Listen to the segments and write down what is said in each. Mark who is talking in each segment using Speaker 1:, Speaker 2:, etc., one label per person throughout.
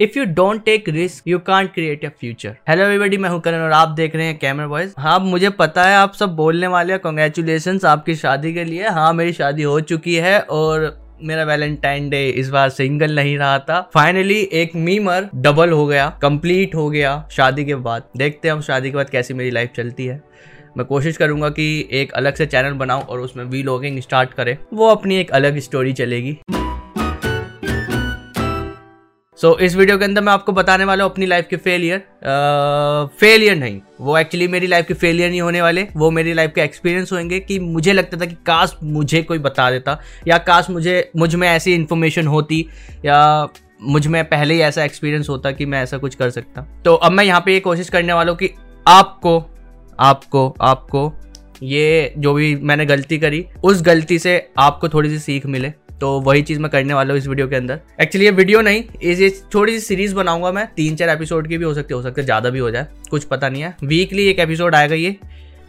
Speaker 1: If you don't take risk you can't create a future hello everybody मैं हूँ करण और आप देख रहे हैं कैमरा बॉयज़ हाँ मुझे पता है आप सब बोलने वाले हैं कॉन्ग्रेचुलेशन आपकी शादी के लिए. हाँ मेरी शादी हो चुकी है और मेरा वैलेंटाइन डे इस बार सिंगल नहीं रहा था. फाइनली एक मीमर डबल हो गया कंप्लीट हो गया शादी के बाद. देखते हैं हम शादी के बाद कैसी मेरी लाइफ चलती है. मैं कोशिश करूँगा कि एक अलग से चैनल बनाऊँ और उसमें वीलॉगिंग स्टार्ट करें. वो अपनी एक अलग स्टोरी चलेगी. सो so, इस वीडियो के अंदर मैं आपको बताने वाला हूँ अपनी लाइफ के फेलियर फेलियर नहीं. वो एक्चुअली मेरी लाइफ के फेलियर नहीं होने वाले. वो मेरी लाइफ के एक्सपीरियंस होंगे कि मुझे लगता था कि काश मुझे कोई बता देता या काश मुझे मुझमें ऐसी इन्फॉर्मेशन होती या मुझमें पहले ही ऐसा एक्सपीरियंस होता कि मैं ऐसा कुछ कर सकता। तो अब मैं यहाँ पे ये कोशिश करने वाला हूँ कि आपको आपको आपको ये जो भी मैंने गलती करी उस गलती से आपको थोड़ी सी सीख मिले। तो वही चीज़ मैं करने वाला हूँ इस वीडियो के अंदर। एक्चुअली ये वीडियो नहीं, इस ये छोटी सी सीरीज़ बनाऊँगा मैं। तीन चार एपिसोड की भी हो सकते हो सकते ज़्यादा भी हो जाए, कुछ पता नहीं है। वीकली एक एपिसोड आएगा ये।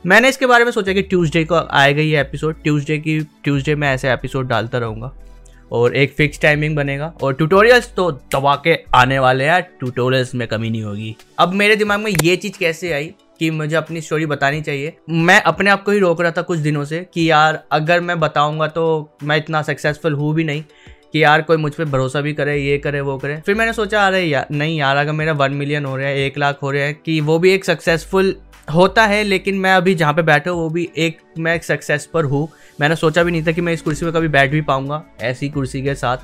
Speaker 1: मैंने इसके बारे में सोचा कि ट्यूसडे को आएगा ये एपिसोड ट्यूसडे की ट्यूसडे में ऐसे एपिसोड डालता रहूँगा। और एक फिक्स टाइमिंग बनेगा। और ट्यूटोरियल्स तो दबा के आने वाले हैं ट्यूटोरियल्स में कमी नहीं होगी। अब मेरे दिमाग में ये चीज़ कैसे आई? कि मुझे अपनी स्टोरी बतानी चाहिए। मैं अपने आप को ही रोक रहा था कुछ दिनों से कि यार, अगर मैं बताऊँगा तो मैं इतना सक्सेसफुल हूँ भी नहीं कि यार कोई मुझ पर भरोसा भी करे, ये करे, वो करे। फिर मैंने सोचा, अरे यार नहीं यार, अगर मेरा वन मिलियन हो रहा है, एक लाख हो रहा है, कि वो भी एक सक्सेसफुल होता है, लेकिन मैं अभी जहाँ पे बैठा हूँ, वो भी एक, मैं एक सक्सेस पर हूँ। मैंने सोचा भी नहीं था कि मैं इस कुर्सी में कभी बैठ भी पाऊँगा, ऐसी कुर्सी के साथ।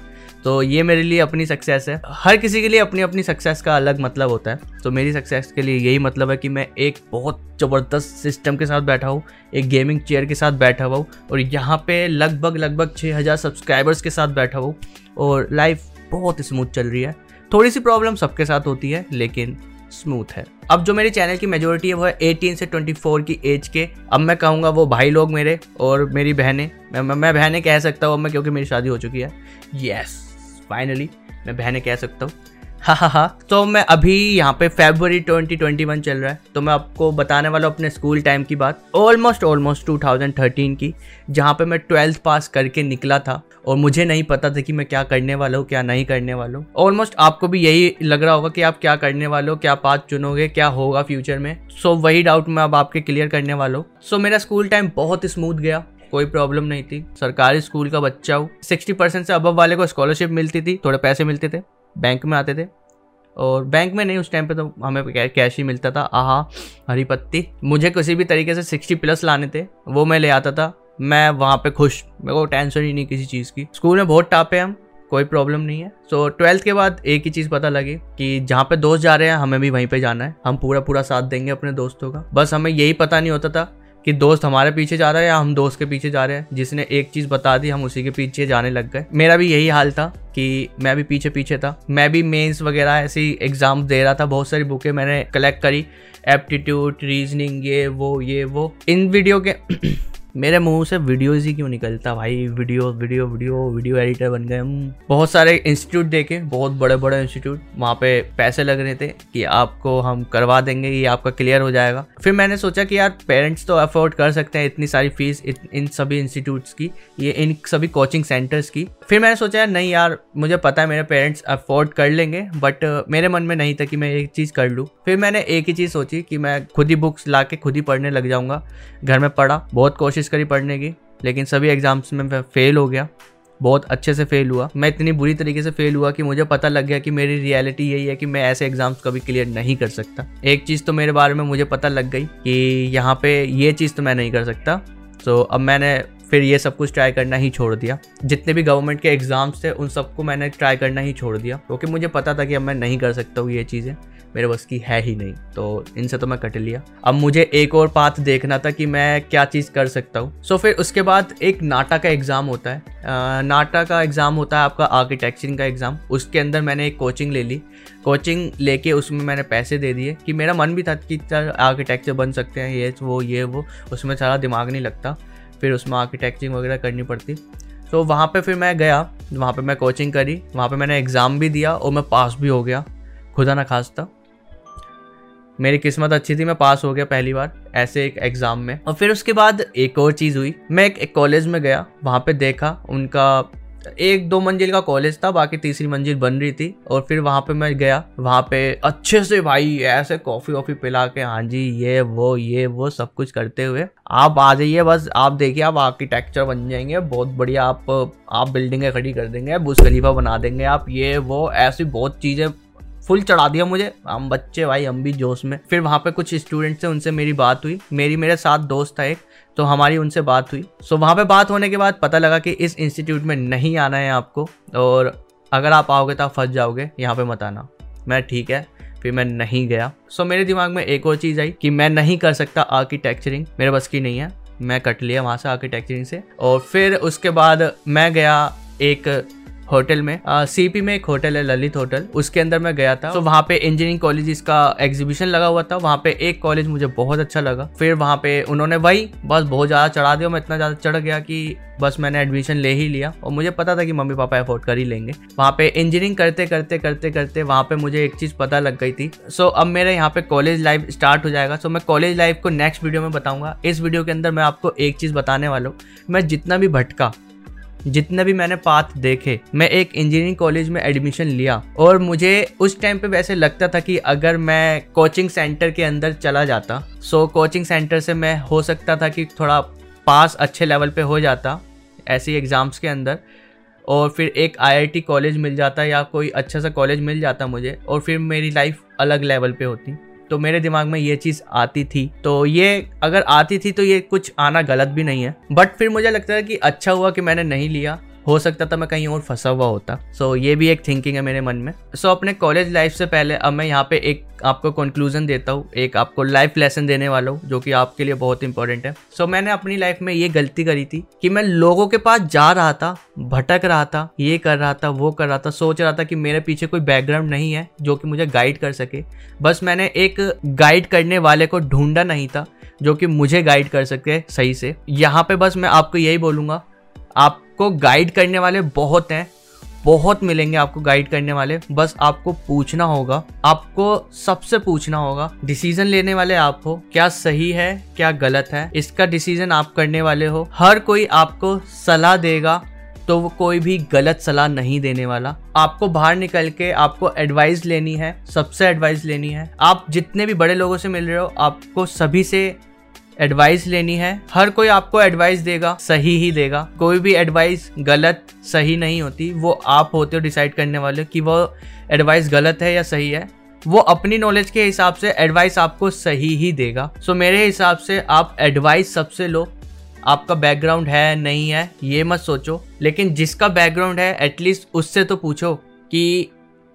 Speaker 1: तो ये मेरे लिए अपनी सक्सेस है। हर किसी के लिए अपनी अपनी सक्सेस का अलग मतलब होता है। तो मेरी सक्सेस के लिए यही मतलब है कि मैं एक बहुत ज़बरदस्त सिस्टम के साथ बैठा हूँ, एक गेमिंग चेयर के साथ बैठा हुआ हूँ और यहाँ पे लगभग लगभग छः हज़ार सब्सक्राइबर्स के साथ बैठा हुआ और लाइफ बहुत स्मूथ चल रही है। थोड़ी सी प्रॉब्लम सबके साथ होती है, लेकिन स्मूथ है। अब जो मेरे चैनल की मेजोरिटी है, वो है 18 से 24 की एज के। अब मैं कहूँगा वो भाई लोग मेरे और मेरी बहनें। मैं मैं बहनें कह सकता हूँ अब मैं, क्योंकि मेरी शादी हो चुकी है। यस फाइनली मैं बहने कह सकता हूँ। हाँ हाँ हाँ। तो मैं अभी यहाँ पे फेबररी 2021 चल रहा है। तो मैं आपको बताने वाला हूँ अपने स्कूल टाइम की बात। ऑलमोस्ट ऑलमोस्ट 2013 की जहाँ पे मैं ट्वेल्थ पास करके निकला था। और मुझे नहीं पता था कि मैं क्या करने वाला हूँ क्या नहीं करने वाला हूँ। ऑलमोस्ट आपको भी यही लग रहा होगा कि आप क्या करने वाले हो क्या पाथ चुनोगे क्या होगा फ्यूचर में। सो so, वही डाउट मैं अब आपके क्लियर करने वाला हूँ। सो so, मेरा स्कूल टाइम बहुत स्मूथ गया। कोई प्रॉब्लम नहीं थी। सरकारी स्कूल का बच्चा हूँ। सिक्सटी परसेंट से अब वाले को स्कॉलरशिप मिलती थी। थोड़े पैसे मिलते थे। बैंक में आते थे। और बैंक में नहीं उस टाइम पे तो हमें कैश ही मिलता था। आहा हरी पत्ती। मुझे किसी भी तरीके से सिक्सटी प्लस लाने थे। वो मैं ले आता था। मैं वहाँ पे खुश। मेरे को टेंशन ही नहीं किसी चीज़ की। स्कूल में बहुत टापे हम। कोई प्रॉब्लम नहीं है। सो so, ट्वेल्थ के बाद एक ही चीज़ पता लगी कि जहाँ पे दोस्त जा रहे हैं हमें भी वहीं पे जाना है। हम पूरा पूरा साथ देंगे अपने दोस्तों का। बस हमें यही पता नहीं होता था कि दोस्त हमारे पीछे जा रहा है या हम दोस्त के पीछे जा रहे हैं? जिसने एक चीज़ बता दी, हम उसी के पीछे जाने लग गए। मेरा भी यही हाल था कि मैं भी पीछे पीछे था। मैं भी मेंस वगैरह ऐसी एग्ज़ाम दे रहा था। बहुत सारी बुकें मैंने कलेक्ट करी। एप्टीट्यूड रीजनिंग ये, वो ये, वो। इन वीडियो के मेरे मुँह से वीडियोज़ ही क्यों निकलता भाई? Video video video video editor बन गए हम। बहुत सारे इंस्टीट्यूट देखे, बहुत बड़े बड़े इंस्टीट्यूट वहाँ पे पैसे लग रहे थे कि आपको हम करवा देंगे, ये आपका क्लियर हो जाएगा। फिर मैंने सोचा कि यार पेरेंट्स तो अफोर्ड कर सकते हैं इतनी सारी फ़ीस इन सभी इंस्टीट्यूट्स की, ये इन सभी कोचिंग सेंटर्स की। फिर मैंने सोचा, यार, नहीं यार, मुझे पता है मेरे पेरेंट्स अफोर्ड कर लेंगे बट मेरे मन में नहीं था कि मैं एक चीज़ कर लूँ। फिर मैंने एक ही चीज़ सोची कि मैं खुद ही बुक्स ला के खुद ही पढ़ने लग जाऊँगा। घर में पढ़ा, बहुत कोशिश कोशिश करी पढ़ने की, लेकिन सभी एग्ज़ाम्स में फेल हो गया। बहुत अच्छे से फेल हुआ। मैं इतनी बुरी तरीके से फेल हुआ कि मुझे पता लग गया कि मेरी रियलिटी यही है कि मैं ऐसे एग्ज़ाम्स कभी क्लियर नहीं कर सकता। एक चीज़ तो मेरे बारे में मुझे पता लग गई कि यहाँ पे ये चीज़ तो मैं नहीं कर सकता। तो अब मैंने फिर ये सब कुछ ट्राई करना ही छोड़ दिया। जितने भी गवर्नमेंट के एग्ज़ाम्स थे, उन सबको मैंने ट्राई करना ही छोड़ दिया। क्योंकि मुझे पता था कि अब मैं नहीं कर सकता हूँ ये चीज़ें। मेरे बस की है ही नहीं तो इनसे तो मैं कट लिया। अब मुझे एक और पाथ देखना था कि मैं क्या चीज़ कर सकता हूँ। सो so, फिर उसके बाद एक नाटा का एग्ज़ाम होता है। नाटा का एग्ज़ाम होता है आपका आर्किटेक्चरिंग का एग्ज़ाम उसके अंदर मैंने एक कोचिंग ले ली। कोचिंग लेके उसमें मैंने पैसे दे दिए कि मेरा मन भी था कि आर्किटेक्चर बन सकते हैं ये वो ये वो। उसमें सारा दिमाग नहीं लगता। फिर उसमें आर्किटेक्चरिंग वगैरह करनी पड़ती। तो वहाँ पे फिर मैं गया। वहाँ पे मैं कोचिंग करी। वहाँ पे मैंने एग्ज़ाम भी दिया और मैं पास भी हो गया। खुदा ना खास्ता। मेरी किस्मत अच्छी थी मैं पास हो गया पहली बार ऐसे एक एग्ज़ाम में। और फिर उसके बाद एक और चीज़ हुई। मैं एक, एक कॉलेज में गया वहाँ पे देखा उनका एक दो मंजिल का कॉलेज था बाकी तीसरी मंजिल बन रही थी। और फिर वहाँ पे मैं गया वहाँ पे अच्छे से भाई ऐसे कॉफ़ी वॉफी पिला के हाँ जी ये वो ये वो सब कुछ करते हुए आप आ जाइए बस आप देखिए आप आर्किटेक्चर बन जाएँगे बहुत बढ़िया आप आप बिल्डिंगें खड़ी कर देंगे बुश खलीफा बना देंगे आप ये वो ऐसी बहुत चीज़ें फुल चढ़ा दिया मुझे। हम बच्चे भाई, हम भी जोश में। फिर वहाँ पे कुछ स्टूडेंट्स से उनसे मेरी बात हुई। मेरी, मेरे साथ दोस्त था एक तो हमारी उनसे बात हुई। सो वहाँ पे बात होने के बाद पता लगा कि इस इंस्टीट्यूट में नहीं आना है आपको, और अगर आप आओगे तो आप फंस जाओगे। यहाँ पे मत आना। मैं ठीक है, फिर मैं नहीं गया। सो मेरे दिमाग में एक और चीज़ आई कि मैं नहीं कर सकता आर्किटेक्चरिंग मेरे बस की नहीं है। मैं कट लिया वहाँ से आर्किटेक्चरिंग से। और फिर उसके बाद मैं गया एक होटल में। सीपी में एक होटल है ललित होटल। उसके अंदर मैं गया था। तो वहाँ पे इंजीनियरिंग कॉलेज का एग्जीबिशन लगा हुआ था। वहाँ पे एक कॉलेज मुझे बहुत अच्छा लगा। फिर वहाँ पे उन्होंने वही बस बहुत ज़्यादा चढ़ा दिया। मैं इतना ज़्यादा चढ़ गया कि बस मैंने एडमिशन ले ही लिया। और मुझे पता था कि मम्मी पापा अफोर्ड कर ही लेंगे। वहाँ पे इंजीनियरिंग करते करते करते करते वहाँ पे मुझे एक चीज़ पता लग गई थी। सो so, अब मेरे यहाँ पे कॉलेज लाइफ स्टार्ट हो जाएगा। सो so, मैं कॉलेज लाइफ को नेक्स्ट वीडियो में बताऊँगा। इस वीडियो के अंदर मैं आपको एक चीज़ बताने वाला हूँ। मैं जितना भी भटका जितने भी मैंने पाथ देखे, मैं एक इंजीनियरिंग कॉलेज में एडमिशन लिया। और मुझे उस टाइम पे वैसे लगता था कि अगर मैं कोचिंग सेंटर के अंदर चला जाता सो कोचिंग सेंटर से मैं हो सकता था कि थोड़ा पास अच्छे लेवल पे हो जाता, ऐसे एग्ज़ाम्स के अंदर। और फिर एक आईआईटी कॉलेज मिल जाता या कोई अच्छा सा कॉलेज मिल जाता मुझे, और फिर मेरी लाइफ अलग लेवल पे होती। तो मेरे दिमाग में ये चीज़ आती थी। तो ये अगर आती थी तो ये कुछ आना गलत भी नहीं है। बट फिर मुझे लगता है कि अच्छा हुआ कि मैंने नहीं लिया। हो सकता था मैं कहीं और फंसा हुआ होता। सो so, ये भी एक थिंकिंग है मेरे मन में। सो so, अपने कॉलेज लाइफ से पहले अब मैं यहाँ पे एक आपको कंक्लूजन देता हूँ एक आपको लाइफ लेसन देने वाला हूँ जो कि आपके लिए बहुत इंपॉर्टेंट है। सो so, मैंने अपनी लाइफ में ये गलती करी थी कि मैं लोगों के पास जा रहा था भटक रहा था ये कर रहा था वो कर रहा था सोच रहा था कि मेरे पीछे कोई बैकग्राउंड नहीं है जो कि मुझे गाइड कर सके। बस मैंने एक गाइड करने वाले को ढूंढा नहीं था जो कि मुझे गाइड कर सके सही से। यहाँ पे बस मैं आपको यही बोलूँगा आपको गाइड करने वाले बहुत हैं। बहुत मिलेंगे आपको गाइड करने वाले। बस आपको पूछना होगा। आपको सबसे पूछना होगा डिसीज़न लेने वाले आप हो। क्या सही है, क्या गलत है? इसका डिसीज़न आप करने वाले हो। हर कोई आपको सलाह देगा तो वो कोई भी गलत सलाह नहीं देने वाला। आपको बाहर निकल के आपको एडवाइस लेनी है, सबसे एडवाइस लेनी है। आप जितने भी बड़े लोगों से मिल रहे हो, आपको सभी से एडवाइस लेनी है। हर कोई आपको एडवाइस देगा सही ही देगा। कोई भी एडवाइस गलत सही नहीं होती वो आप होते हो डिसाइड करने वाले कि वो एडवाइस गलत है या सही है। वो अपनी नॉलेज के हिसाब से एडवाइस आपको सही ही देगा। सो so, मेरे हिसाब से आप एडवाइस सबसे लो। आपका बैकग्राउंड है नहीं है ये मत सोचो। लेकिन जिसका बैकग्राउंड है एटलीस्ट उससे तो पूछो कि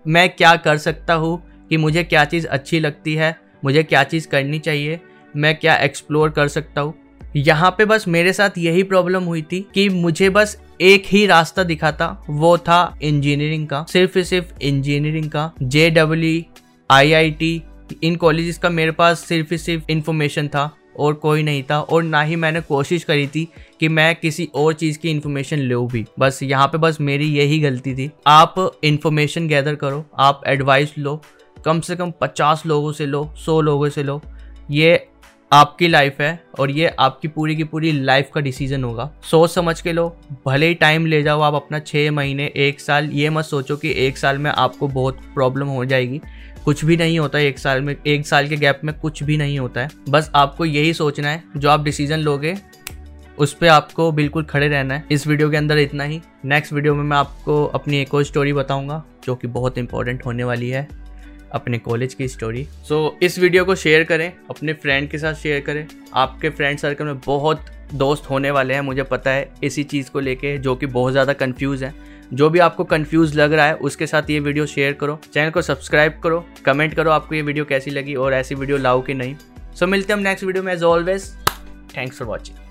Speaker 1: मैं क्या कर सकता हूँ कि मुझे क्या चीज़ अच्छी लगती है मुझे क्या चीज़ करनी चाहिए। मैं क्या एक्सप्लोर कर सकता हूँ? यहाँ पे बस मेरे साथ यही प्रॉब्लम हुई थी कि मुझे बस एक ही रास्ता दिखा था वो था इंजीनियरिंग का, सिर्फ़ सिर्फ़ इंजीनियरिंग का J W I I T in colleges का मेरे पास सिर्फ़ सिर्फ़ इंफॉर्मेशन था और कोई नहीं था और ना ही मैंने कोशिश करी थी कि मैं किसी और चीज़ की इन्फॉर्मेशन लूँ भी। बस यहाँ पे बस मेरी यही गलती थी। आप इन्फॉर्मेशन गैदर करो, आप एडवाइस लो, कम से कम पचास लोगों से लो, सौ लोगों से लो। ये आपकी लाइफ है और ये आपकी पूरी की पूरी लाइफ का डिसीज़न होगा। सोच समझ के लो, भले ही टाइम ले जाओ आप अपना छः महीने, एक साल, ये मत सोचो कि एक साल में आपको बहुत प्रॉब्लम हो जाएगी। कुछ भी नहीं होता है एक साल में, एक साल के गैप में कुछ भी नहीं होता है। बस आपको यही सोचना है, जो आप डिसीज़न लोगे, उस पर आपको बिल्कुल खड़े रहना है। इस वीडियो के अंदर इतना ही। नेक्स्ट वीडियो में मैं आपको अपनी एक और स्टोरी बताऊँगा, जो कि बहुत इंपॉर्टेंट होने वाली है। अपने कॉलेज की स्टोरी सो so, इस वीडियो को शेयर करें अपने फ्रेंड के साथ शेयर करें। आपके फ्रेंड सर्कल में बहुत दोस्त होने वाले हैं मुझे पता है इसी चीज़ को लेके जो कि बहुत ज़्यादा कंफ्यूज है। जो भी आपको कंफ्यूज लग रहा है उसके साथ ये वीडियो शेयर करो। चैनल को सब्सक्राइब करो कमेंट करो आपको ये वीडियो कैसी लगी और ऐसी वीडियो लाओ कि नहीं। सो so, मिलते हैं हम नेक्स्ट वीडियो में as always thanks for watching